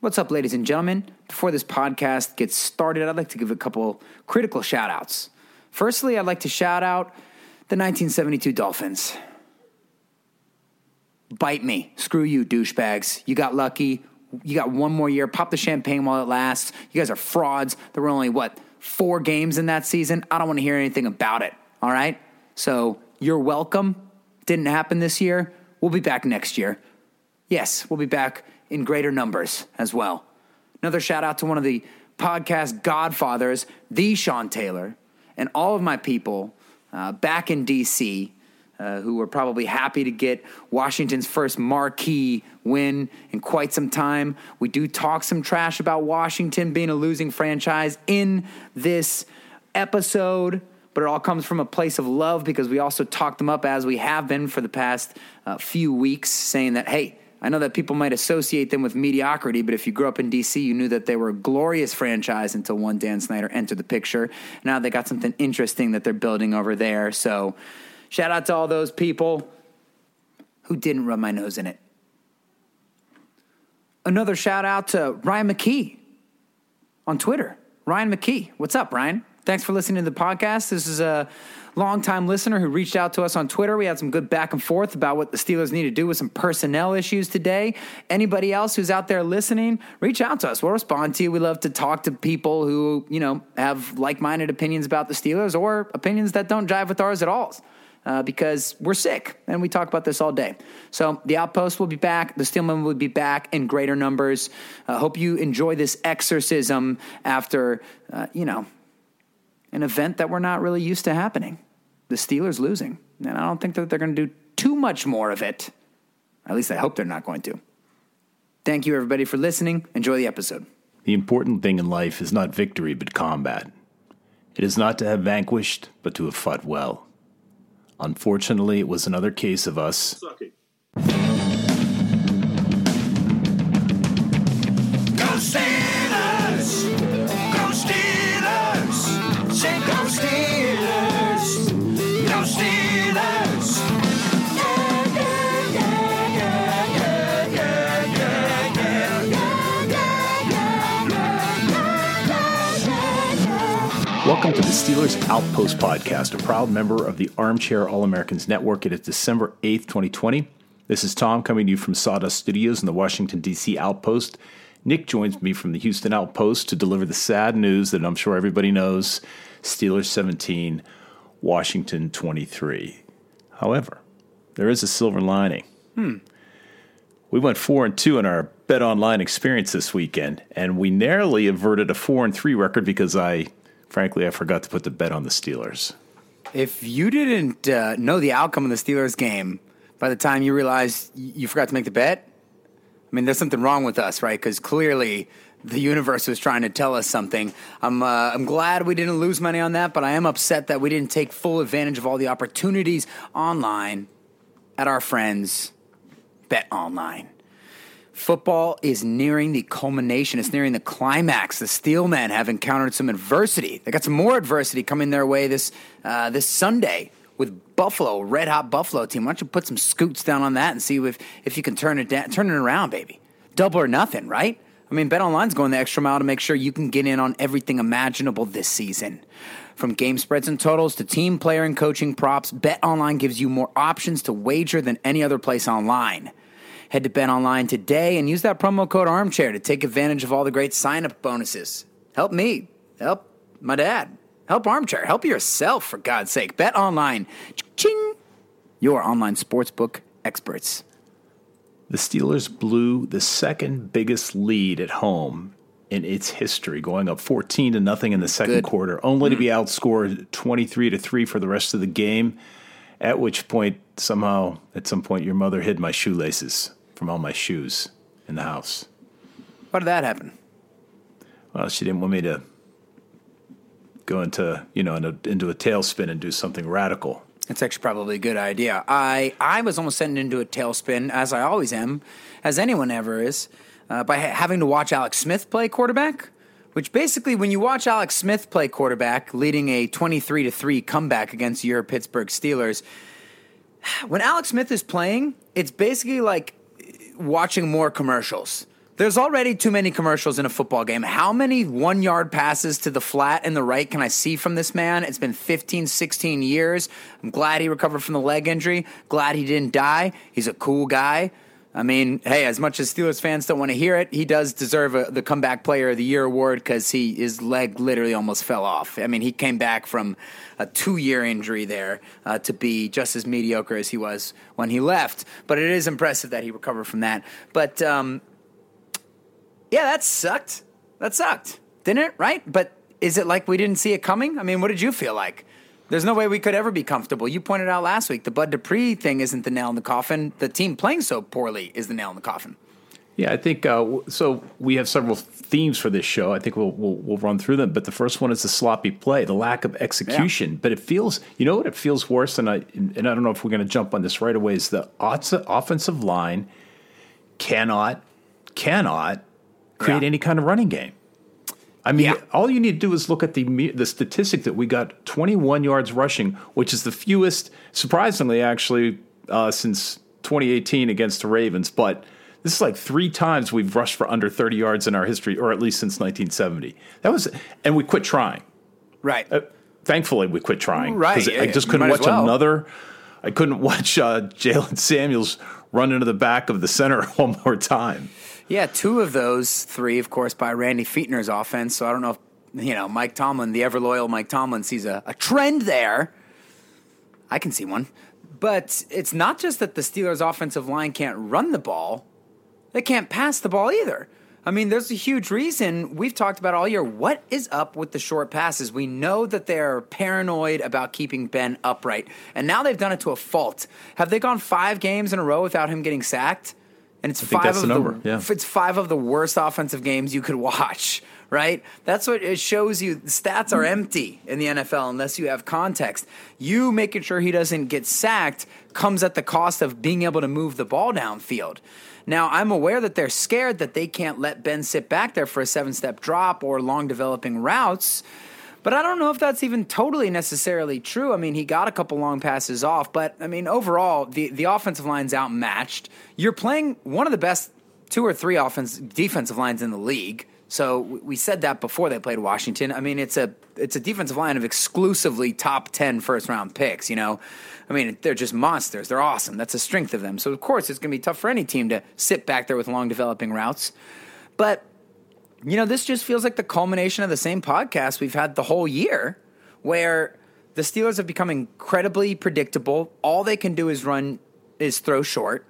What's up, ladies and gentlemen? Before this podcast gets started, I'd like to give a couple critical shout outs. Firstly, I'd like to shout out the 1972 Dolphins. Bite me. Screw you, douchebags. You got lucky. You got one more year. Pop the champagne while it lasts. You guys are frauds. There were only, what, four games in that season? I don't want to hear anything about it. All right? So you're welcome. Didn't happen this year. We'll be back next year. Yes, we'll be back in greater numbers as well. Another shout out to one of the podcast godfathers, the Sean Taylor, and all of my people uh, back in DC uh, who were probably happy to get Washington's first marquee win in quite some time. We do talk some trash about Washington being a losing franchise in this episode, but it all comes from a place of love because we also talk them up as we have been for the past uh, few weeks, saying that, hey, I know that people might associate them with mediocrity, but if you grew up in DC, you knew that they were a glorious franchise until one Dan Snyder entered the picture. Now they got something interesting that they're building over there. So, shout out to all those people who didn't rub my nose in it. Another shout out to Ryan McKee on Twitter. Ryan McKee, what's up, Ryan? Thanks for listening to the podcast. This is a longtime listener who reached out to us on Twitter. We had some good back and forth about what the Steelers need to do with some personnel issues today. Anybody else who's out there listening, reach out to us. We'll respond to you. We love to talk to people who, you know, have like-minded opinions about the Steelers or opinions that don't jive with ours at all. Uh, because we're sick and we talk about this all day. So the outpost will be back. The Steelman will be back in greater numbers. I uh, hope you enjoy this exorcism after, uh, you know, an event that we're not really used to happening. The Steelers losing. And I don't think that they're going to do too much more of it. At least I hope they're not going to. Thank you, everybody, for listening. Enjoy the episode. The important thing in life is not victory, but combat. It is not to have vanquished, but to have fought well. Unfortunately, it was another case of us. Sucking. Go Steelers! Welcome to the Steelers Outpost Podcast, a proud member of the Armchair All Americans Network. It is December 8th, 2020. This is Tom coming to you from Sawdust Studios in the Washington, D.C. Outpost. Nick joins me from the Houston Outpost to deliver the sad news that I'm sure everybody knows Steelers 17, Washington 23. However, there is a silver lining. Hmm. We went 4 and 2 in our Bet Online experience this weekend, and we narrowly averted a 4 and 3 record because I frankly, I forgot to put the bet on the Steelers. If you didn't uh, know the outcome of the Steelers game by the time you realized you forgot to make the bet, I mean, there's something wrong with us, right? Because clearly the universe was trying to tell us something. I'm, uh, I'm glad we didn't lose money on that, but I am upset that we didn't take full advantage of all the opportunities online at our friends Bet Online. Football is nearing the culmination. It's nearing the climax. The Steelmen have encountered some adversity. They got some more adversity coming their way this uh, this Sunday with Buffalo, red hot Buffalo team. Why don't you put some scoots down on that and see if if you can turn it down, turn it around, baby. Double or nothing, right? I mean, Bet Online's going the extra mile to make sure you can get in on everything imaginable this season. From game spreads and totals to team, player, and coaching props, Bet Online gives you more options to wager than any other place online. Head to Bet Online today and use that promo code Armchair to take advantage of all the great sign up bonuses. Help me. Help my dad. Help Armchair. Help yourself, for God's sake. Bet Online. Ching! Your online sportsbook experts. The Steelers blew the second biggest lead at home in its history, going up 14 to nothing in the second Good. quarter, only mm. to be outscored 23 to 3 for the rest of the game. At which point, somehow, at some point, your mother hid my shoelaces from all my shoes in the house. Why did that happen? Well, she didn't want me to go into you know into, into a tailspin and do something radical. It's actually probably a good idea. I I was almost sent into a tailspin, as I always am, as anyone ever is, uh, by ha- having to watch Alex Smith play quarterback. Which basically, when you watch Alex Smith play quarterback, leading a twenty-three to three comeback against your Pittsburgh Steelers, when Alex Smith is playing, it's basically like watching more commercials. There's already too many commercials in a football game. How many one yard passes to the flat and the right can I see from this man? It's been 15, 16 years. I'm glad he recovered from the leg injury. Glad he didn't die. He's a cool guy. I mean, hey, as much as Steelers fans don't want to hear it, he does deserve a, the comeback player of the year award because he his leg literally almost fell off. I mean, he came back from a two year injury there uh, to be just as mediocre as he was when he left. But it is impressive that he recovered from that. But um, yeah, that sucked. That sucked, didn't it? Right? But is it like we didn't see it coming? I mean, what did you feel like? There's no way we could ever be comfortable. You pointed out last week the Bud Dupree thing isn't the nail in the coffin. The team playing so poorly is the nail in the coffin. Yeah, I think uh, so. We have several themes for this show. I think we'll, we'll, we'll run through them. But the first one is the sloppy play, the lack of execution. Yeah. But it feels, you know, what it feels worse, and I and I don't know if we're going to jump on this right away. Is the offensive line cannot cannot create yeah. any kind of running game. I mean, yeah. all you need to do is look at the the statistic that we got 21 yards rushing, which is the fewest, surprisingly, actually, uh, since 2018 against the Ravens. But this is like three times we've rushed for under 30 yards in our history, or at least since 1970. That was, and we quit trying. Right. Uh, thankfully, we quit trying. Right. I just couldn't watch well. another. I couldn't watch uh, Jaylen Samuels run into the back of the center one more time. Yeah, two of those three, of course, by Randy Fichtner's offense. So I don't know if you know Mike Tomlin, the ever loyal Mike Tomlin, sees a, a trend there. I can see one. But it's not just that the Steelers' offensive line can't run the ball, they can't pass the ball either. I mean, there's a huge reason we've talked about all year. What is up with the short passes? We know that they're paranoid about keeping Ben upright, and now they've done it to a fault. Have they gone five games in a row without him getting sacked? And it's five of the. Yeah. it's five of the worst offensive games you could watch. Right? That's what it shows you. Stats are empty in the NFL unless you have context. You making sure he doesn't get sacked comes at the cost of being able to move the ball downfield. Now, I'm aware that they're scared that they can't let Ben sit back there for a seven step drop or long developing routes. But I don't know if that's even totally necessarily true. I mean, he got a couple long passes off, but I mean, overall, the, the offensive line's outmatched. You're playing one of the best two or three offense defensive lines in the league. So we said that before they played Washington. I mean, it's a it's a defensive line of exclusively top 10 first round picks, you know. I mean, they're just monsters. They're awesome. That's the strength of them. So of course, it's going to be tough for any team to sit back there with long developing routes. But you know, this just feels like the culmination of the same podcast we've had the whole year, where the Steelers have become incredibly predictable. All they can do is run, is throw short.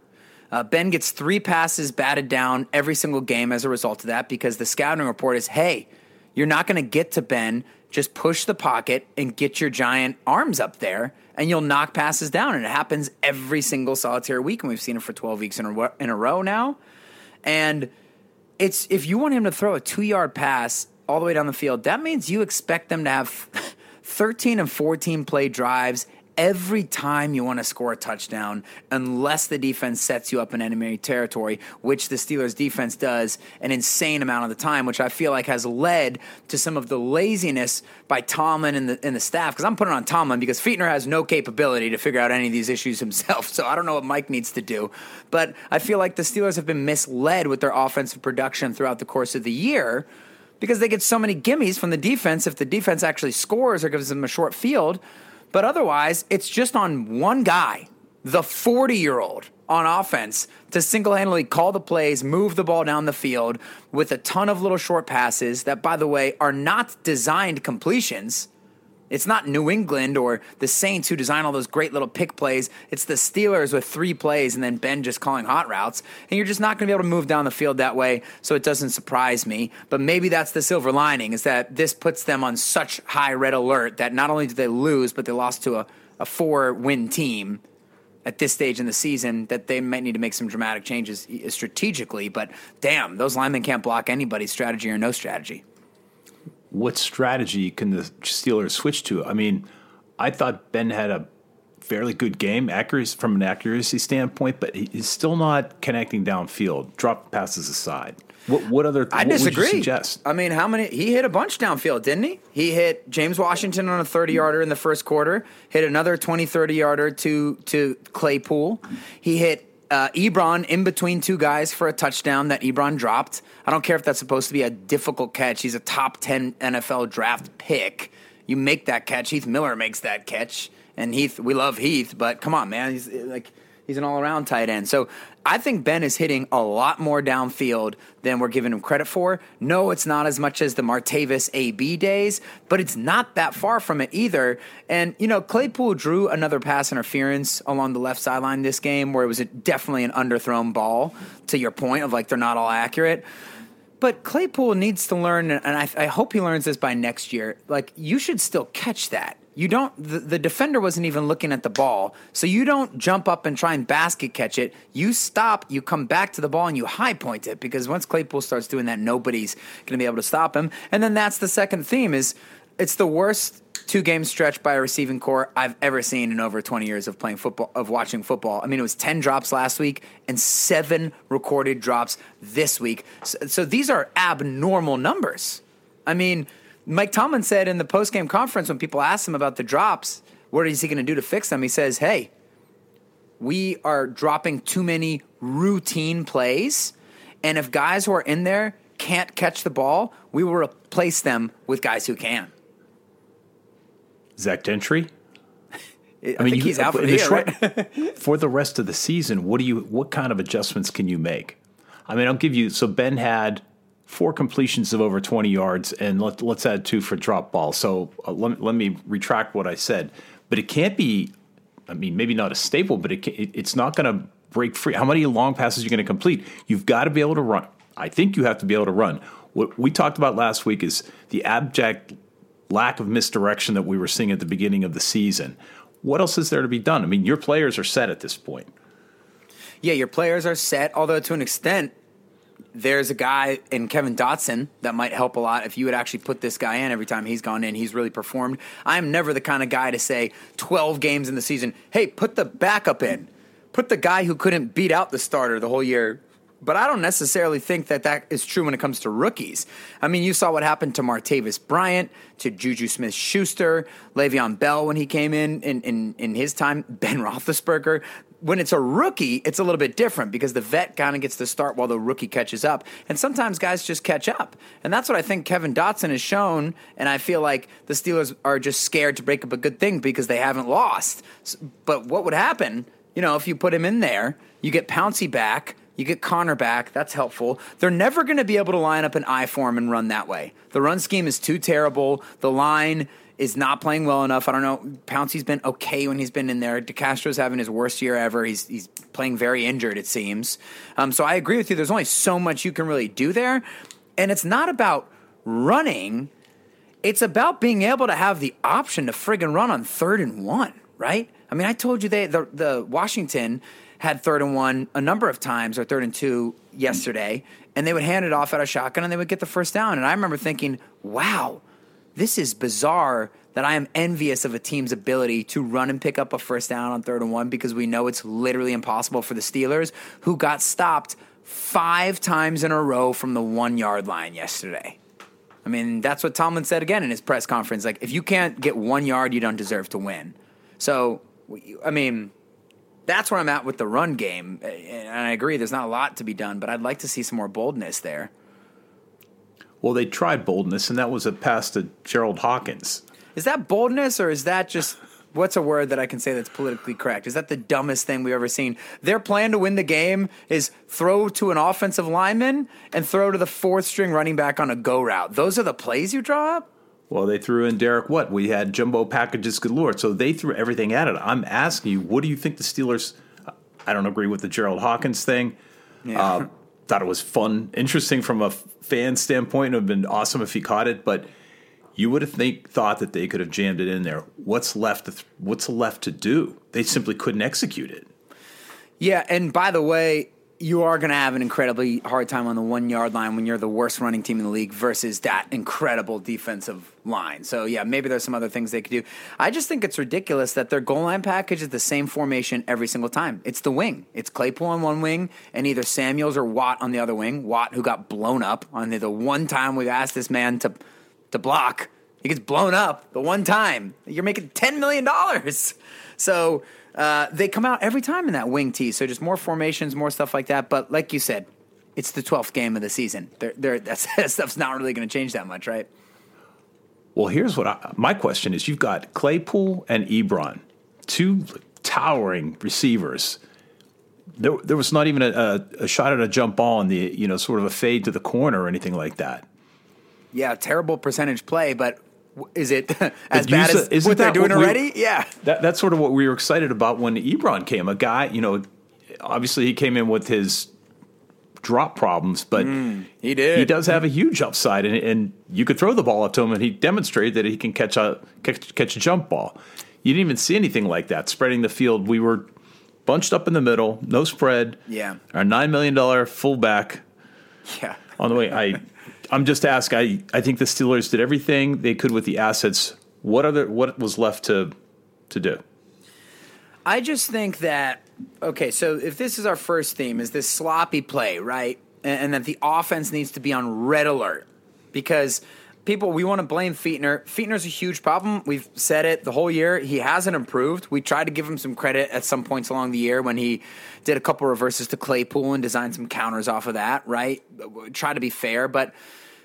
Uh, ben gets three passes batted down every single game as a result of that because the scouting report is hey, you're not going to get to Ben. Just push the pocket and get your giant arms up there, and you'll knock passes down. And it happens every single solitary week, and we've seen it for 12 weeks in a, in a row now. And it's if you want him to throw a two yard pass all the way down the field, that means you expect them to have 13 and 14 play drives every time you want to score a touchdown, unless the defense sets you up in enemy territory, which the Steelers defense does an insane amount of the time, which I feel like has led to some of the laziness by Tomlin and the, and the staff. Because I'm putting on Tomlin because Fichtner has no capability to figure out any of these issues himself. So I don't know what Mike needs to do. But I feel like the Steelers have been misled with their offensive production throughout the course of the year because they get so many gimmies from the defense if the defense actually scores or gives them a short field but otherwise, it's just on one guy, the 40 year old on offense, to single handedly call the plays, move the ball down the field with a ton of little short passes that, by the way, are not designed completions. It's not New England or the Saints who design all those great little pick plays. It's the Steelers with three plays and then Ben just calling hot routes. And you're just not going to be able to move down the field that way, so it doesn't surprise me. But maybe that's the silver lining is that this puts them on such high red alert that not only did they lose, but they lost to a, a four win team at this stage in the season that they might need to make some dramatic changes strategically. But damn, those linemen can't block anybody's strategy or no strategy. What strategy can the Steelers switch to? I mean, I thought Ben had a fairly good game, accuracy from an accuracy standpoint, but he's still not connecting downfield. Drop passes aside. What, what other? I what disagree. suggest? I mean, how many? He hit a bunch downfield, didn't he? He hit James Washington on a 30 yarder in the first quarter, hit another 20, 30 yarder to, to Claypool. He hit uh, Ebron in between two guys for a touchdown that Ebron dropped. I don't care if that's supposed to be a difficult catch. He's a top 10 NFL draft pick. You make that catch. Heath Miller makes that catch. And Heath, we love Heath, but come on, man. He's like He's an all around tight end. So I think Ben is hitting a lot more downfield than we're giving him credit for. No, it's not as much as the Martavis AB days, but it's not that far from it either. And, you know, Claypool drew another pass interference along the left sideline this game where it was a, definitely an underthrown ball, to your point of like they're not all accurate. But Claypool needs to learn, and I, I hope he learns this by next year. Like, you should still catch that you don't the, the, defender wasn't even looking at the ball so you don't jump up and try and basket catch it you stop you come back to the ball and you high point it because once claypool starts doing that nobody's going to be able to stop him and then that's the second theme is it's the worst two game stretch by a receiving corps I've ever seen in over 20 years of playing football of watching football. I mean it was 10 drops last week and 7 recorded drops this week. So, so these are abnormal numbers. I mean, Mike Tomlin said in the post-game conference when people asked him about the drops, what is he going to do to fix them? He says, "Hey, we are dropping too many routine plays, and if guys who are in there can't catch the ball, we will replace them with guys who can." Zach Gentry. I, I mean, you, he's out for the, year, short, right? for the rest of the season. What do you? What kind of adjustments can you make? I mean, I'll give you. So Ben had four completions of over 20 yards, and let, us add two for drop ball. So uh, let, let me retract what I said. But it can't be, I mean, maybe not a staple, but it, it it's not going to break free. How many long passes are you going to complete? You've got to be able to run. I think you have to be able to run. What we talked about last week is the abject lack of misdirection that we were seeing at the beginning of the season. What else is there to be done? I mean, your players are set at this point. Yeah, your players are set, although to an extent, there's a guy in Kevin Dotson that might help a lot if you would actually put this guy in every time he's gone in. He's really performed. I'm never the kind of guy to say 12 games in the season, hey, put the backup in. Put the guy who couldn't beat out the starter the whole year. But I don't necessarily think that that is true when it comes to rookies. I mean, you saw what happened to Martavis Bryant, to Juju Smith Schuster, Le'Veon Bell when he came in, in in, in his time, Ben Roethlisberger when it's a rookie, it's a little bit different because the vet kind of gets to start while the rookie catches up. And sometimes guys just catch up. And that's what I think Kevin Dotson has shown. And I feel like the Steelers are just scared to break up a good thing because they haven't lost. But what would happen, you know, if you put him in there, you get Pouncey back. You get Conner back. That's helpful. They're never going to be able to line up an I form and run that way. The run scheme is too terrible. The line is not playing well enough. I don't know. Pouncey's been okay when he's been in there. DeCastro's having his worst year ever. He's he's playing very injured, it seems. Um, so I agree with you. There's only so much you can really do there, and it's not about running. It's about being able to have the option to friggin' run on third and one, right? I mean, I told you they the the Washington had third and one a number of times or third and two yesterday, and they would hand it off at a shotgun and they would get the first down. And I remember thinking, wow this is bizarre that I am envious of a team's ability to run and pick up a first down on third and one because we know it's literally impossible for the Steelers, who got stopped five times in a row from the one yard line yesterday. I mean, that's what Tomlin said again in his press conference. Like, if you can't get one yard, you don't deserve to win. So, I mean, that's where I'm at with the run game. Eh, and I agree, there's not a lot to be done, but I'd like to see some more boldness there. Well, they tried boldness, and that was a pass to Jerald Hawkins. Is that boldness, or is that just what's a word that I can say that's politically correct? Is that the dumbest thing we've ever seen? Their plan to win the game is throw to an offensive lineman and throw to the fourth string running back on a go route. Those are the plays you draw up? Well, they threw in Derek Watt? We had jumbo packages galore. So they threw everything at it. I'm asking you, what do you think the Steelers? I don't agree with the Jerald Hawkins thing. Yeah. Uh, thought it was fun, interesting from a fan standpoint. It would have been awesome if he caught it, but You would have think, thought that they could have jammed it in there. What's left? To th- what's left to do? They simply couldn't execute it. Yeah, and by the way, you are going to have an incredibly hard time on the one yard line when you're the worst running team in the league versus that incredible defensive line. So, yeah, maybe there's some other things they could do. I just think it's ridiculous that their goal line package is the same formation every single time. It's the wing. It's Claypool on one wing and either Samuels or Watt on the other wing. Watt, who got blown up on the, one time we've asked this man to, to block. He gets blown up the one time. You're making $10 million. So, uh, they come out every time in that wing tee. So just more formations, more stuff like that. But like you said, it's the 12th game of the season. They're, they're, that stuff's not really going to change that much, right? Well, here's what I, my question is: You've got Claypool and Ebron, two towering receivers. There, there was not even a, a, a shot at a jump ball in the you know sort of a fade to the corner or anything like that. Yeah, terrible percentage play, but is it as bad as isn't what they're doing what already? We, yeah, that, that's sort of what we were excited about when Ebron came. A guy, you know, obviously he came in with his drop problems, but mm, he did. He does have a huge upside, and, and, you could throw the ball up to him, and he demonstrated that he can catch a catch, catch a jump ball. You didn't even see anything like that spreading the field. We were bunched up in the middle, no spread. Yeah, our nine million dollar fullback. Yeah, on the way. I I'm just asking. I, I think the Steelers did everything they could with the assets. What other what was left to to do? I just think that okay. So if this is our first theme, is this sloppy play, right? And, and that the offense needs to be on red alert because people we want to blame Fichtner. Fichtner's a huge problem. We've said it the whole year. He hasn't improved. We tried to give him some credit at some points along the year when he did a couple reverses to Claypool and designed some counters off of that. Right? Try to be fair, but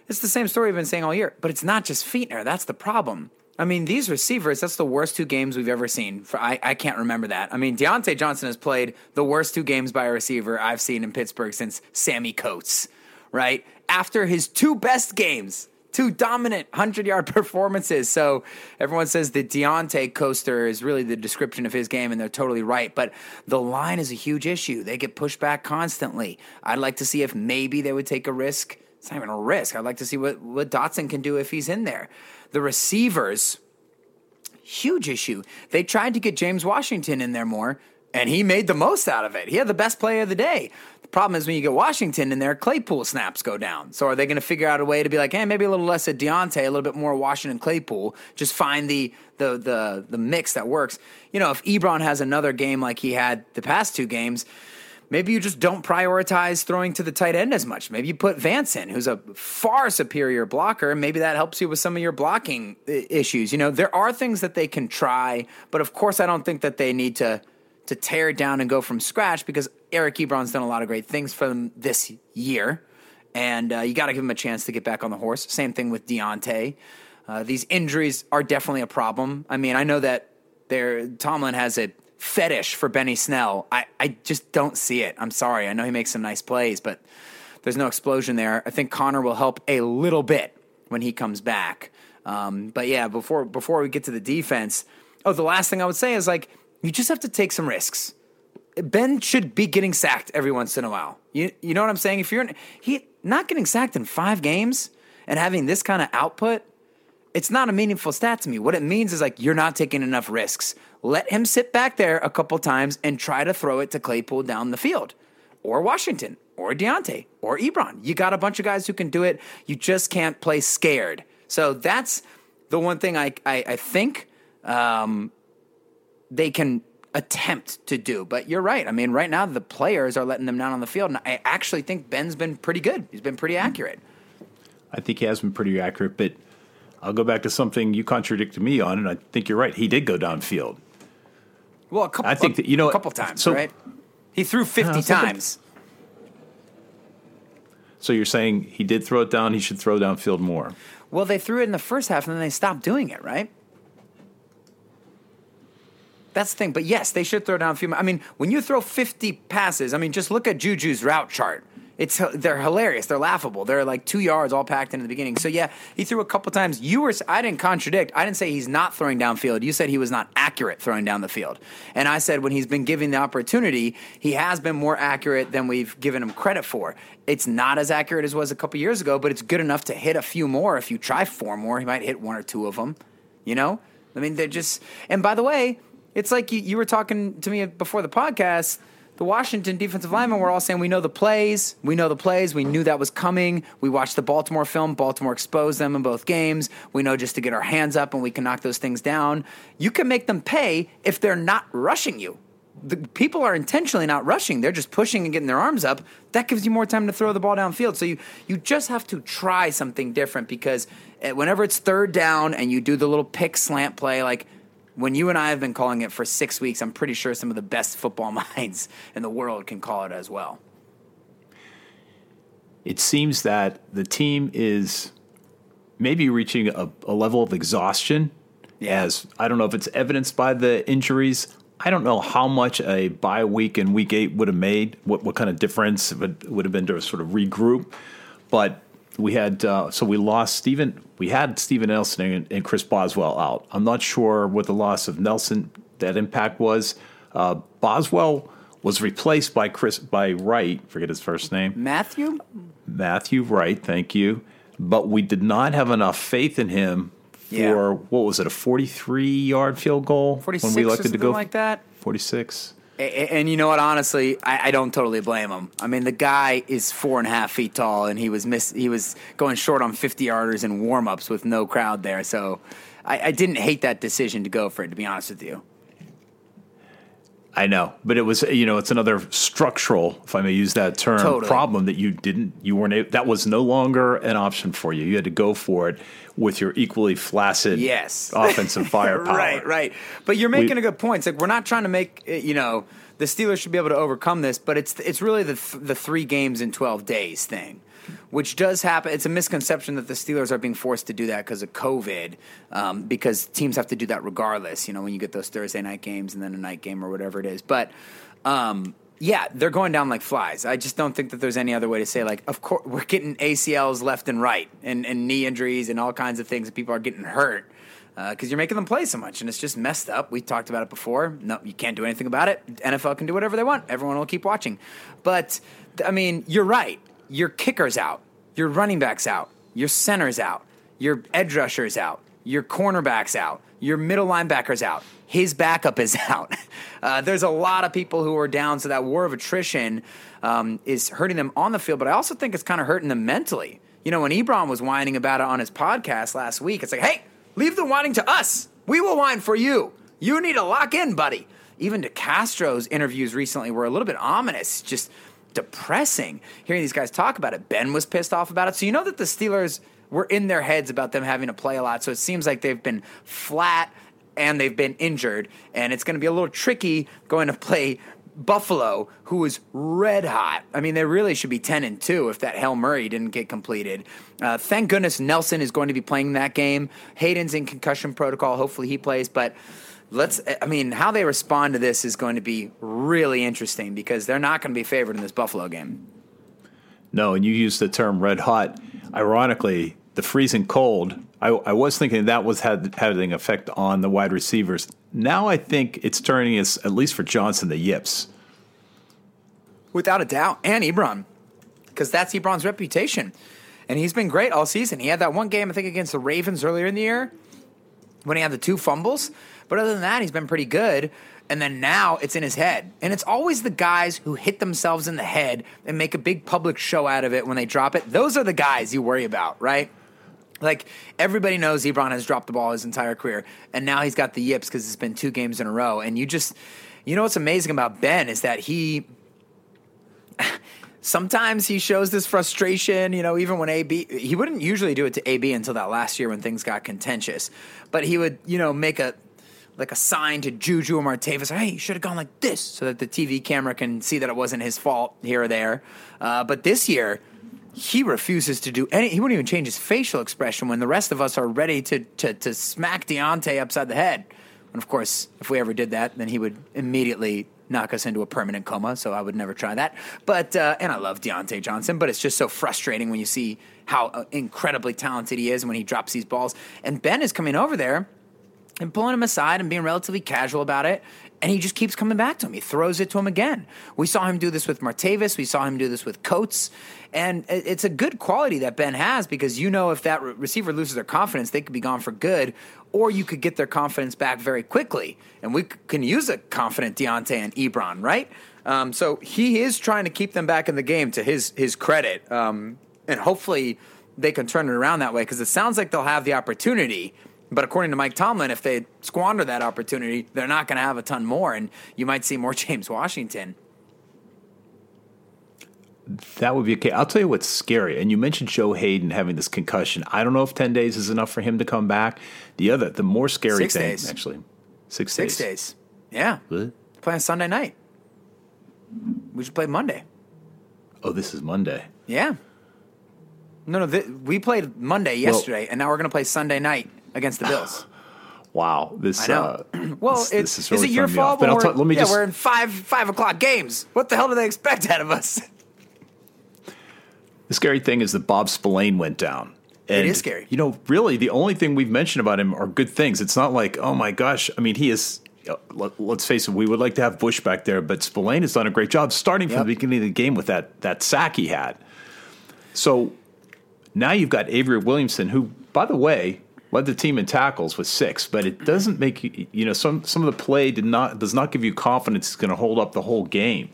it's the same story we've been saying all year, but it's not just Fichtner. That's the problem. I mean, these receivers, that's the worst two games we've ever seen. I, I can't remember that. I mean, Diontae Johnson has played the worst two games by a receiver I've seen in Pittsburgh since Sammy Coates, right? After his two best games, two dominant 100 yard performances. So everyone says the Diontae coaster is really the description of his game, and they're totally right. But the line is a huge issue. They get pushed back constantly. I'd like to see if maybe they would take a risk it's not even a risk. I'd like to see what, what Dotson can do if he's in there. The receivers, huge issue. They tried to get James Washington in there more, and he made the most out of it. He had the best play of the day. Problem is when you get Washington in there, Claypool snaps go down. So are they going to figure out a way to be like, hey, maybe a little less of Diontae, a little bit more Washington Claypool, just find the the the the mix that works. You know, if Ebron has another game like he had the past two games, Maybe you just don't prioritize throwing to the tight end as much. Maybe you put Vance in, who's a far superior blocker, and maybe that helps you with some of your blocking issues. You know, there are things that they can try, but of course, I don't think that they need to to tear it down and go from scratch because Eric Ebron's done a lot of great things for them this year, and uh, you got to give him a chance to get back on the horse. Same thing with Diontae. Uh, these injuries are definitely a problem. I mean, I know that Tomlin has a fetish for Benny Snell. I, I just don't see it. I'm sorry. I know he makes some nice plays, but there's no explosion there. I think Conner will help a little bit when he comes back. Um, but yeah, before before we get to the defense, oh, the last thing I would say is like you just have to take some risks. Ben should be getting sacked every once in a while. You you know what I'm saying? If you're he not getting sacked in five games and having this kind of output, it's not a meaningful stat to me. What it means is like you're not taking enough risks. Let him sit back there a couple times and try to throw it to Claypool down the field, or Washington, or Diontae, or Ebron. You got a bunch of guys who can do it. You just can't play scared. So that's the one thing I I, I think um, they can attempt to do. But you're right. I mean, right now the players are letting them down on the field, and I actually think Ben's been pretty good. He's been pretty accurate. I think he has been pretty accurate, but I'll go back to something you contradicted me on, and I think you're right. He did go downfield. Well, a couple. I think that you know a couple times, so, right? He threw fifty uh, times. So you're saying he did throw it down? He should throw downfield more. Well, they threw it in the first half, and then they stopped doing it, right? That's the thing. But yes, they should throw downfield. I mean, when you throw 50 passes, I mean, just look at Juju's route chart. It's they're hilarious. They're laughable. They're like two yards all packed into the beginning. So yeah, he threw a couple times. You were I didn't contradict. I didn't say he's not throwing downfield. You said he was not accurate throwing down the field. And I said when he's been given the opportunity, he has been more accurate than we've given him credit for. It's not as accurate as was a couple years ago, but it's good enough to hit a few more. If you try four more, he might hit one or two of them. You know, I mean, they're just. And by the way, it's like you, you were talking to me before the podcast the Washington defensive linemen were all saying, We know the plays. We know the plays. We knew that was coming. We watched the Baltimore film. Baltimore exposed them in both games. We know just to get our hands up and we can knock those things down. You can make them pay if they're not rushing you. The people are intentionally not rushing. They're just pushing and getting their arms up. That gives you more time to throw the ball downfield. So you, you just have to try something different because eh, whenever it's third down and you do the little pick slant play, like when you and I have been calling it for six weeks, I'm pretty sure some of the best football minds in the world can call it as well. It seems that the team is maybe reaching a, a level of exhaustion. Yeah. As I don't know if it's evidenced by the injuries. I don't know how much a bye week and week eight would have made, what, what kind of difference it would, would have been to sort of regroup. But we had uh, so we lost Steven. We had Steven Nelson and, and, Chris Boswell out. I'm not sure what the loss of Nelson that impact was. Uh, Boswell was replaced by Chris by Wright. Forget his first name. Matthew. Matthew Wright. Thank you. But we did not have enough faith in him for yeah. what was it a 43 yard field goal 46 when we elected to go like that 46 and, and, you know what? Honestly, I, I, don't totally blame him. I mean, the guy is four and a half feet tall, and he was miss, he was going short on fifty yarders in warm ups with no crowd there. So, I, I didn't hate that decision to go for it. To be honest with you. I know, but it was you know it's another structural, if I may use that term, totally. problem that you didn't you weren't able, that was no longer an option for you. You had to go for it with your equally flaccid yes offensive firepower. right, right. But you're making we, a good point. It's like we're not trying to make eh, you know the Steelers should be able to overcome this, but it's it's really the th- the three games in 12 days thing which does happen. It's a misconception that the Steelers are being forced to do that because of COVID, um, because teams have to do that regardless. You know, when you get those Thursday night games and then a night game or whatever it is. But um, yeah, they're going down like flies. I just don't think that there's any other way to say like, of course, we're getting ACLs left and right, and, and knee injuries and all kinds of things, and people are getting hurt because uh, you're making them play so much, and it's just messed up. We talked about it before. No, you can't do anything about it. NFL can do whatever they want. Everyone will keep watching. But I mean, you're right your kicker's out, your running back's out, your center's out, your edge rusher's out, your cornerback's out, your middle linebacker's out, his backup is out. Uh, there's a lot of people who are down, so that war of attrition um, is hurting them on the field, but I also think it's kind of hurting them mentally. You know, when Ebron was whining about it on his podcast last week, it's like, hey, leave the whining to us. We will whine for you. You need to lock in, buddy. Even DeCastro's interviews recently were a little bit ominous. Just depressing hearing these guys talk about it. Ben was pissed off about it. So you know that the Steelers were in their heads about them having to play a lot. So it seems like they've been flat and they've been injured. And it's going to be a little tricky going to play Buffalo, who is red hot. I mean, they really should be 10 and 2 if that Hail Murray didn't get completed. Uh, thank goodness Nelson is going to be playing that game. Haden's in concussion protocol. Hopefully he plays. But let's i mean how they respond to this is going to be really interesting because they're not going to be favored in this buffalo game. No and you used the term red hot. Ironically the freezing cold i, I was thinking that was had, having an effect on the wide receivers. Now i think it's turning us at least for johnson the yips. Without a doubt and ebron because that's ebron's reputation. And he's been great all season. He had that one game i think against the ravens earlier in the year when he had the two fumbles but other than that, he's been pretty good. And then now it's in his head. And it's always the guys who hit themselves in the head and make a big public show out of it when they drop it. Those are the guys you worry about, right? Like everybody knows Ebron has dropped the ball his entire career, and now he's got the yips because it's been two games in a row. And you just, you know, what's amazing about Ben is that he sometimes he shows this frustration, you know, even when AB, he wouldn't usually do it to AB until that last year when things got contentious. But he would, you know, make a like a sign to Juju or Martavis, hey, you should have gone like this, so that the TV camera can see that it wasn't his fault here or there. Uh, but this year, he refuses to do any. He wouldn't even change his facial expression when the rest of us are ready to to, to smack Diontae upside the head. And of course, if we ever did that, then he would immediately knock us into a permanent coma, so I would never try that. But uh, and I love Diontae Johnson, but it's just so frustrating when you see how uh, incredibly talented he is when he drops these balls. And Ben is coming over there and pulling him aside and being relatively casual about it. And he just keeps coming back to him. He throws it to him again. We saw him do this with Martavis. We saw him do this with Coates. And it's a good quality that Ben has because you know if that receiver loses their confidence, they could be gone for good, or you could get their confidence back very quickly. And we can use a confident Diontae and Ebron, right? Um, so he is trying to keep them back in the game to his his credit. Um, and hopefully they can turn it around that way because it sounds like they'll have the opportunity but according to Mike Tomlin, if they squander that opportunity, they're not going to have a ton more, and you might see more James Washington. That would be okay. I'll tell you what's scary. And you mentioned Joe Haden having this concussion. I don't know if 10 days is enough for him to come back. The other, the more scary Six thing, days. actually. Six, Six days. days. Yeah. What? Playing Sunday night. We should play Monday. Oh, this is Monday. Yeah. No, no. Th- we played Monday yesterday, and now we're going to play Sunday night against the Bills. Wow, this. I know. Uh, well, this, it's, this is, really it your throwing me off. fault? But I'll we're- let me yeah, just. we're in five five o'clock games. What the hell do they expect out of us? The scary thing is that Bob Spillane went down. And, is scary. You know, really, the only thing we've mentioned about him are good things. It's not like, oh my gosh. I mean, he is. uh, Let, let's face it. We would like to have Bush back there, but Spillane has done a great job starting from Yep. the beginning of the game with that that sack he had. So now you've got Avery Williamson, who, by the way, led the team in tackles with six. But it doesn't make you. You know, some some of the play did not does not give you confidence it's going to hold up the whole game.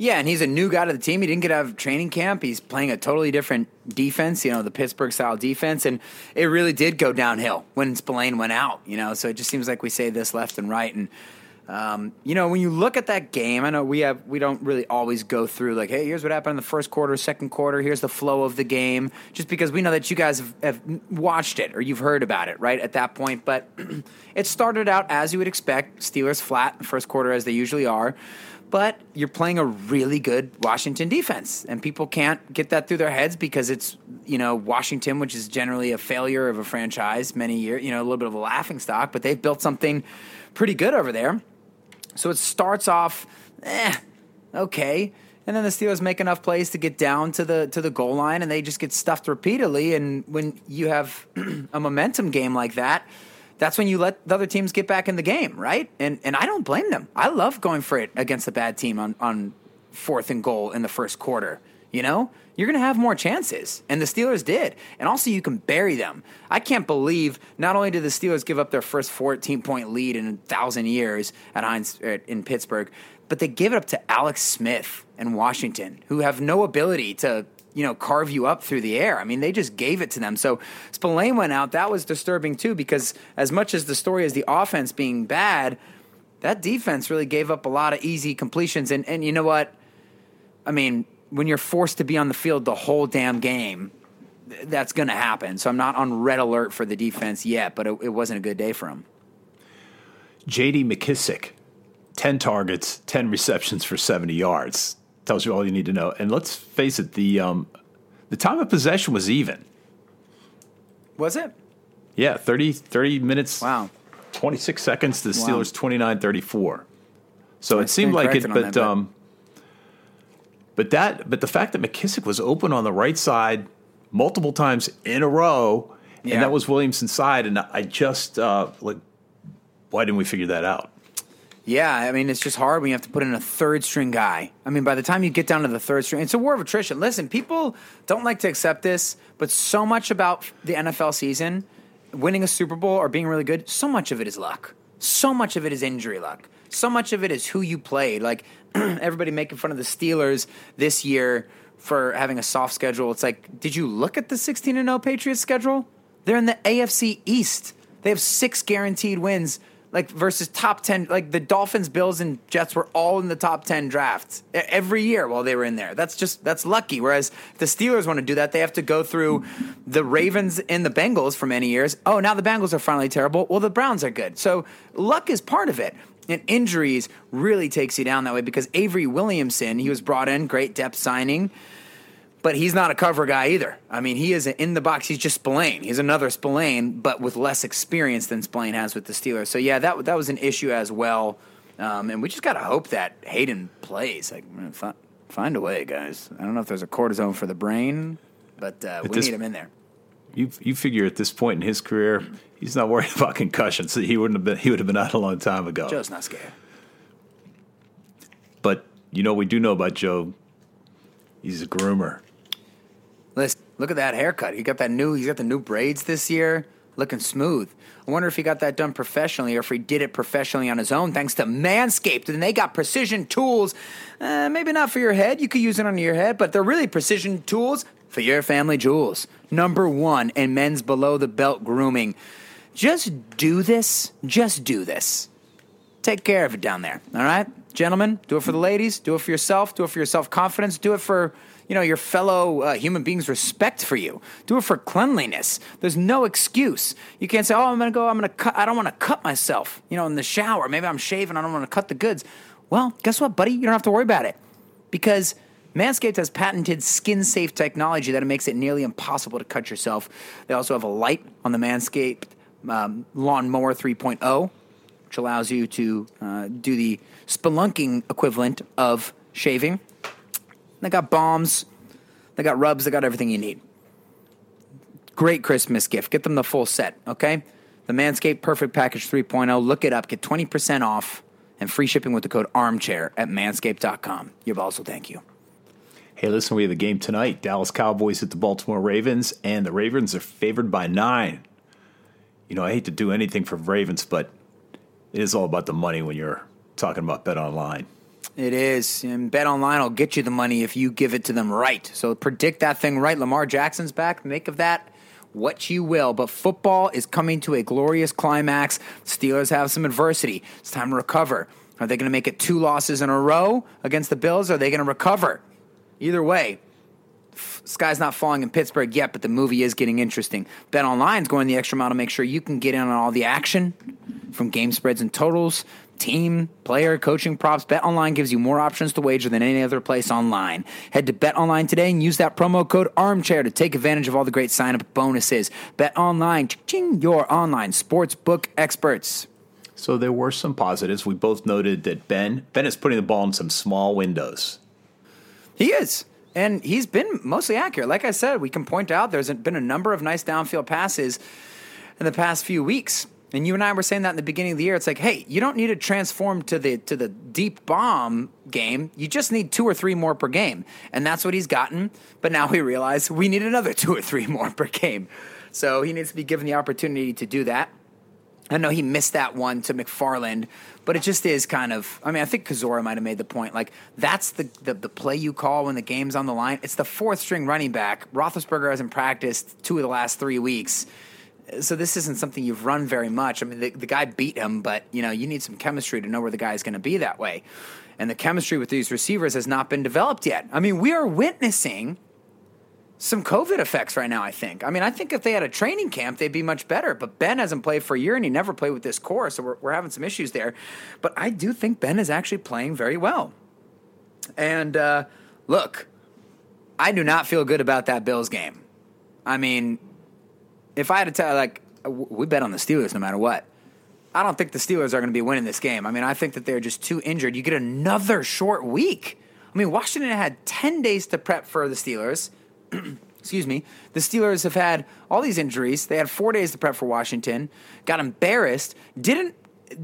Yeah, and he's a new guy to the team. He didn't get out of training camp. He's playing a totally different defense, you know, the Pittsburgh style defense. And it really did go downhill when Spillane went out, you know. So it just seems like we say this left and right. And, um, you know, when you look at that game, I know we have we don't really always go through like, hey, here's what happened in the first quarter, second quarter, here's the flow of the game, just because we know that you guys have, have watched it or you've heard about it, right, at that point. But it started out as you would expect, Steelers flat first quarter as they usually are but you're playing a really good Washington defense, and people can't get that through their heads because it's you know Washington, which is generally a failure of a franchise many years, you know, a little bit of a laughing stock, but they've built something pretty good over there. So it starts off, eh, okay, and then the Steelers make enough plays to get down to the to the goal line, and they just get stuffed repeatedly. And when you have a momentum game like that that's when you let the other teams get back in the game, right? And and I don't blame them. I love going for it against a bad team on, on fourth and goal in the first quarter. You know, you're going to have more chances, and the Steelers did. And also, you can bury them. I can't believe not only did the Steelers give up their first 14 point lead in a thousand years at Heinz in Pittsburgh, but they gave it up to Alex Smith and Washington, who have no ability to you know, carve you up through the air. I mean, they just gave it to them. So Spillane went out. That was disturbing too, because as much as the story is the offense being bad, that defense really gave up a lot of easy completions. And and you know what? I mean, when you're forced to be on the field the whole damn game, that's going to happen. So I'm not on red alert for the defense yet, but it, it wasn't a good day for him. J.D. McKissick, ten targets, ten receptions for seventy yards tells you all you need to know. And let's face it, the um, the time of possession was even. Was it? Yeah, 30, 30 minutes. Wow. 26 seconds to the Wow. Steelers 29 34. So I it seemed like it, but- um, but that but the fact that McKissick was open on the right side multiple times in a row, Yeah. and that was Williamson's side, and I just uh, like, why didn't we figure that out? Yeah, I mean, it's just hard when you have to put in a third string guy. I mean, by the time you get down to the third string, it's a war of attrition. Listen, people don't like to accept this, but so much about the NFL season, winning a Super Bowl or being really good, so much of it is luck. So much of it is injury luck. So much of it is who you played. Like everybody making fun of the Steelers this year for having a soft schedule. It's like, did you look at the 16 and 0 Patriots schedule? They're in the AFC East. They have six guaranteed wins like versus top 10 like the dolphins bills and jets were all in the top 10 drafts every year while they were in there that's just that's lucky whereas the steelers want to do that they have to go through the ravens and the bengals for many years oh now the bengals are finally terrible well the browns are good so luck is part of it and injuries really takes you down that way because avery williamson he was brought in great depth signing but he's not a cover guy either. I mean, he is in the box. He's just Spillane. He's another Spillane, but with less experience than Spillane has with the Steelers. So yeah, that that was an issue as well. Um, and we just got to hope that Haden plays. Like, find, find a way, guys. I don't know if there's a cortisone for the brain, but uh, we this, need him in there. You you figure at this point in his career, he's not worried about concussions. So he wouldn't have been. He would have been out a long time ago. Joe's not scared. But you know, we do know about Joe. He's a groomer. Listen, look at that haircut. He got that new. He's got the new braids this year, looking smooth. I wonder if he got that done professionally or if he did it professionally on his own, thanks to Manscaped. And they got precision tools. Uh, maybe not for your head. You could use it on your head, but they're really precision tools for your family jewels. Number one in men's below the belt grooming. Just do this. Just do this. Take care of it down there. All right, gentlemen. Do it for the ladies. Do it for yourself. Do it for your self confidence. Do it for you know, your fellow uh, human beings' respect for you. Do it for cleanliness. There's no excuse. You can't say, "Oh, I'm to go. I'm to cut. I don't want to cut myself." You know, in the shower. Maybe I'm shaving. I don't want to cut the goods. Well, guess what, buddy? You don't have to worry about it because Manscaped has patented skin safe technology that makes it nearly impossible to cut yourself. They also have a light on the Manscaped um, Lawnmower 3.0, which allows you to uh, do the spelunking equivalent of shaving. They got balms, they got rubs, they got everything you need. Great Christmas gift. Get them the full set, okay? The Manscaped Perfect Package 3.0. Look it up. Get 20% off and free shipping with the code armchair at manscaped.com. Your boss will thank you. Hey, listen, we have a game tonight. Dallas Cowboys at the Baltimore Ravens, and the Ravens are favored by nine. You know, I hate to do anything for Ravens, but it is all about the money when you're talking about Bet Online. It is. And Bet Online will get you the money if you give it to them right. So predict that thing right. Lamar Jackson's back. Make of that what you will. But football is coming to a glorious climax. Steelers have some adversity. It's time to recover. Are they going to make it two losses in a row against the Bills? Are they going to recover? Either way, sky's not falling in Pittsburgh yet, but the movie is getting interesting. Bet Online's going the extra mile to make sure you can get in on all the action from game spreads and totals team, player, coaching props, BetOnline gives you more options to wager than any other place online. Head to BetOnline today and use that promo code ARMCHAIR to take advantage of all the great sign-up bonuses. Bet BetOnline, your online sportsbook experts. So there were some positives. We both noted that Ben Ben is putting the ball in some small windows. He is. And he's been mostly accurate. Like I said, we can point out there's been a number of nice downfield passes in the past few weeks. And you and I were saying that in the beginning of the year. It's like, hey, you don't need to transform to the to the deep bomb game. You just need two or three more per game, and that's what he's gotten. But now we realize we need another two or three more per game. So he needs to be given the opportunity to do that. I know he missed that one to McFarland, but it just is kind of. I mean, I think Kozora might have made the point. Like that's the, the, the play you call when the game's on the line. It's the fourth string running back. Roethlisberger hasn't practiced two of the last three weeks so this isn't something you've run very much. I mean, the, the guy beat him, but you know you need some chemistry to know where the guy is going to be that way, and the chemistry with these receivers has not been developed yet. I mean, we are witnessing some COVID effects right now. I think. I mean, I think if they had a training camp, they'd be much better. But Ben hasn't played for a year, and he never played with this corps, so we're, we're having some issues there. But I do think Ben is actually playing very well. And uh, look, I do not feel good about that Bills game. I mean, if I had to tell, like, we bet on the Steelers no matter what. I don't think the Steelers are going to be winning this game. I mean, I think that they're just too injured. You get another short week. I mean, Washington had 10 days to prep for the Steelers. Excuse me. The Steelers have had all these injuries. They had 4 days to prep for Washington. Got embarrassed. Didn't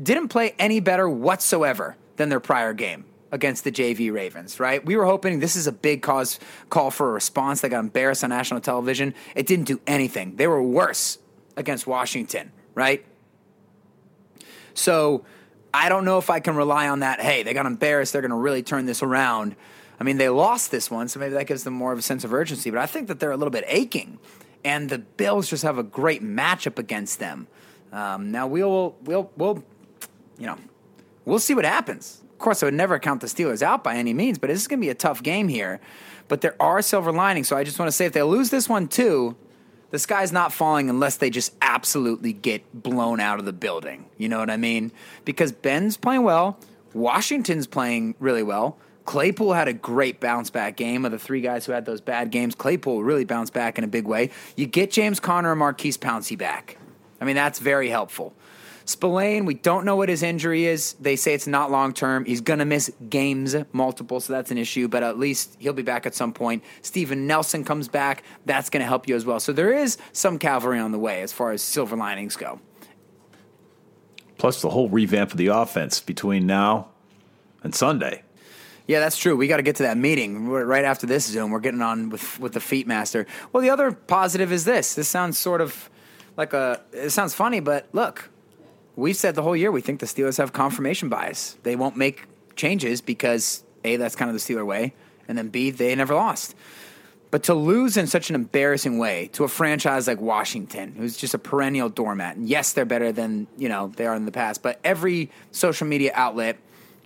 didn't play any better whatsoever than their prior game against the JV Ravens, right? We were hoping this is a big cause call for a response. They got embarrassed on national television. It didn't do anything. They were worse against Washington, right? So I don't know if I can rely on that. Hey, they got embarrassed. They're going to really turn this around. I mean, they lost this one, so maybe that gives them more of a sense of urgency. But I think that they're a little bit aching, and the Bills just have a great matchup against them. Um, now we'll we'll we'll you know we'll see what happens Of course, I would never count the Steelers out by any means, but this is going to be a tough game here. But there are silver linings. So I just want to say if they lose this one too, the sky's not falling unless they just absolutely get blown out of the building. You know what I mean? Because Ben's playing well, Washington's playing really well. Claypool had a great bounce back game. Of the three guys who had those bad games, Claypool really bounced back in a big way. You get James Conner and Maurkice Pouncey back. I mean, that's very helpful. Spillane, we don't know what his injury is. They say it's not long term. He's going to miss games multiple, so that's an issue, but at least he'll be back at some point. Steven Nelson comes back. That's going to help you as well. So there is some cavalry on the way as far as silver linings go. Plus the whole revamp of the offense between now and Sunday. Yeah, that's true. We got to get to that meeting right after this Zoom. We're getting on with with the Feet Master. Well, the other positive is this. This sounds sort of like a. It sounds funny, but look, we've said the whole year we think the Steelers have confirmation bias. They won't make changes because a that's kind of the Steeler way, and then b they never lost. But to lose in such an embarrassing way to a franchise like Washington, who's just a perennial doormat, and yes, they're better than you know they are in the past, but every social media outlet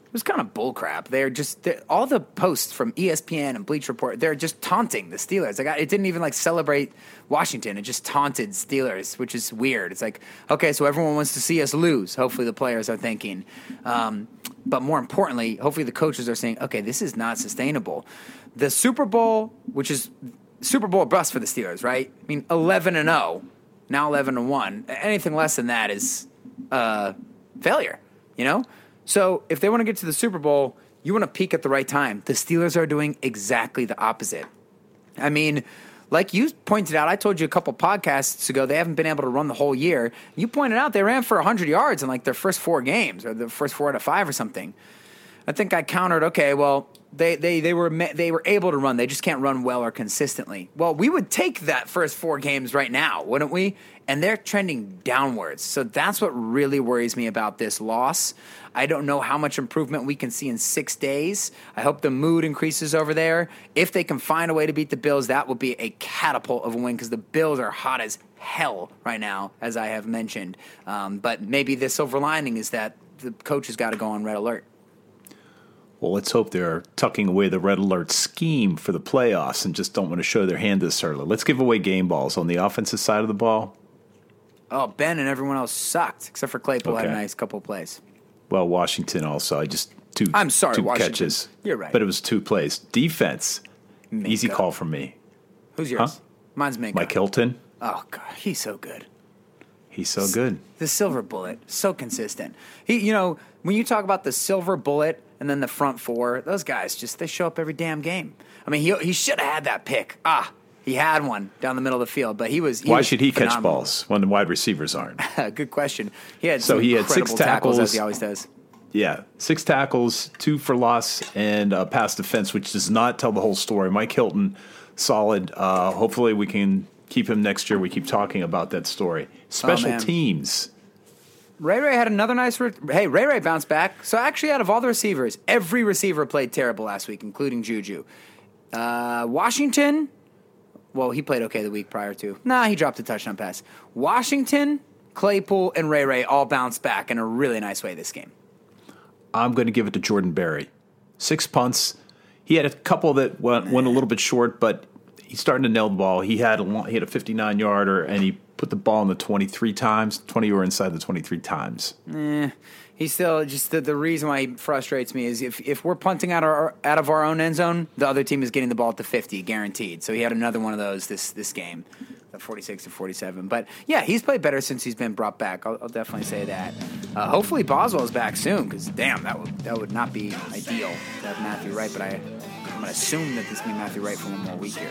it was kind of bullcrap. They're just they're, all the posts from ESPN and Bleacher Report. They're just taunting the Steelers. Like it didn't even like celebrate Washington. It just taunted Steelers, which is weird. It's like okay, so everyone wants to see us lose. Hopefully, the players are thinking. Um, but more importantly, hopefully the coaches are saying, okay, this is not sustainable. The Super Bowl, which is Super Bowl bust for the Steelers, right? I mean, eleven and zero, now eleven and one. Anything less than that is uh, failure. You know. So if they want to get to the Super Bowl, you want to peak at the right time. The Steelers are doing exactly the opposite. I mean, like you pointed out, I told you a couple podcasts ago, they haven't been able to run the whole year. You pointed out they ran for 100 yards in like their first four games or the first four out of five or something. I think I countered, okay, well, they, they, they were they were able to run. They just can't run well or consistently. Well, we would take that first four games right now, wouldn't we? And they're trending downwards. So that's what really worries me about this loss. I don't know how much improvement we can see in six days. I hope the mood increases over there. If they can find a way to beat the Bills, that would be a catapult of a win because the Bills are hot as hell right now, as I have mentioned. Um, but maybe the silver lining is that the coach has got to go on red alert. Well, let's hope they're tucking away the red alert scheme for the playoffs and just don't want to show their hand this early. Let's give away game balls on the offensive side of the ball. Oh, Ben and everyone else sucked except for Claypool okay. had a nice couple plays. Well, Washington also. I just two. I'm sorry, two Washington. catches. You're right, but it was two plays. Defense, Minkah. easy call from me. Who's yours? Huh? Mine's Minkah. Mike Hilton. Oh God, he's so good. He's so good. The silver bullet, so consistent. He, you know, when you talk about the silver bullet and then the front four, those guys just they show up every damn game. I mean, he he should have had that pick. Ah, he had one down the middle of the field, but he was. He Why was should he phenomenal. catch balls when the wide receivers aren't? Good question. He had so he had six tackles, tackles as he always does. Yeah, six tackles, two for loss, and a pass defense, which does not tell the whole story. Mike Hilton, solid. Uh, hopefully, we can keep him next year. We keep talking about that story. Special oh, teams. Ray Ray had another nice. Re- hey, Ray Ray bounced back. So actually, out of all the receivers, every receiver played terrible last week, including Juju. Uh, Washington. Well, he played okay the week prior to. Nah, he dropped a touchdown pass. Washington, Claypool, and Ray Ray all bounced back in a really nice way this game. I'm going to give it to Jordan Berry. Six punts. He had a couple that went, went a little bit short, but he's starting to nail the ball. He had a he had a 59 yarder, and he put the ball in the 23 times. 20 were inside the 23 times. Eh, he's still just the, the reason why he frustrates me is if, if we're punting out our out of our own end zone, the other team is getting the ball at the 50, guaranteed. So he had another one of those this this game. the 46 to 47. But yeah, he's played better since he's been brought back. I'll, I'll definitely say that. Uh, hopefully Boswell's back soon because damn, that would that would not be ideal to have Matthew Wright. But I, I'm going to assume that this will be Matthew Wright for one more week here.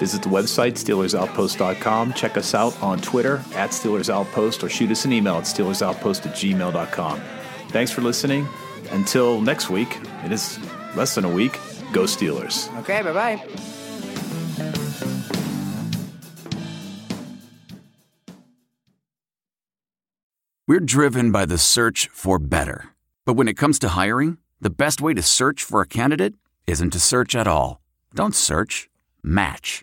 Visit the website, SteelersOutpost.com. Check us out on Twitter at SteelersOutpost or shoot us an email at SteelersOutpost at gmail.com. Thanks for listening. Until next week, it is less than a week. Go Steelers. Okay, bye bye. We're driven by the search for better. But when it comes to hiring, the best way to search for a candidate isn't to search at all. Don't search, match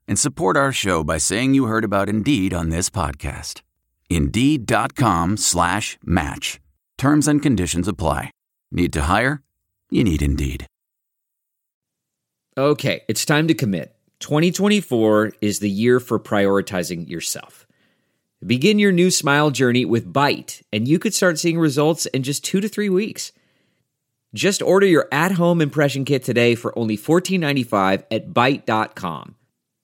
and support our show by saying you heard about Indeed on this podcast. Indeed.com slash match. Terms and conditions apply. Need to hire? You need Indeed. Okay, it's time to commit. 2024 is the year for prioritizing yourself. Begin your new smile journey with Byte, and you could start seeing results in just two to three weeks. Just order your at home impression kit today for only $14.95 at Byte.com.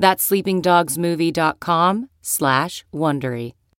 That's sleepingdogsmovie.com slash Wondery.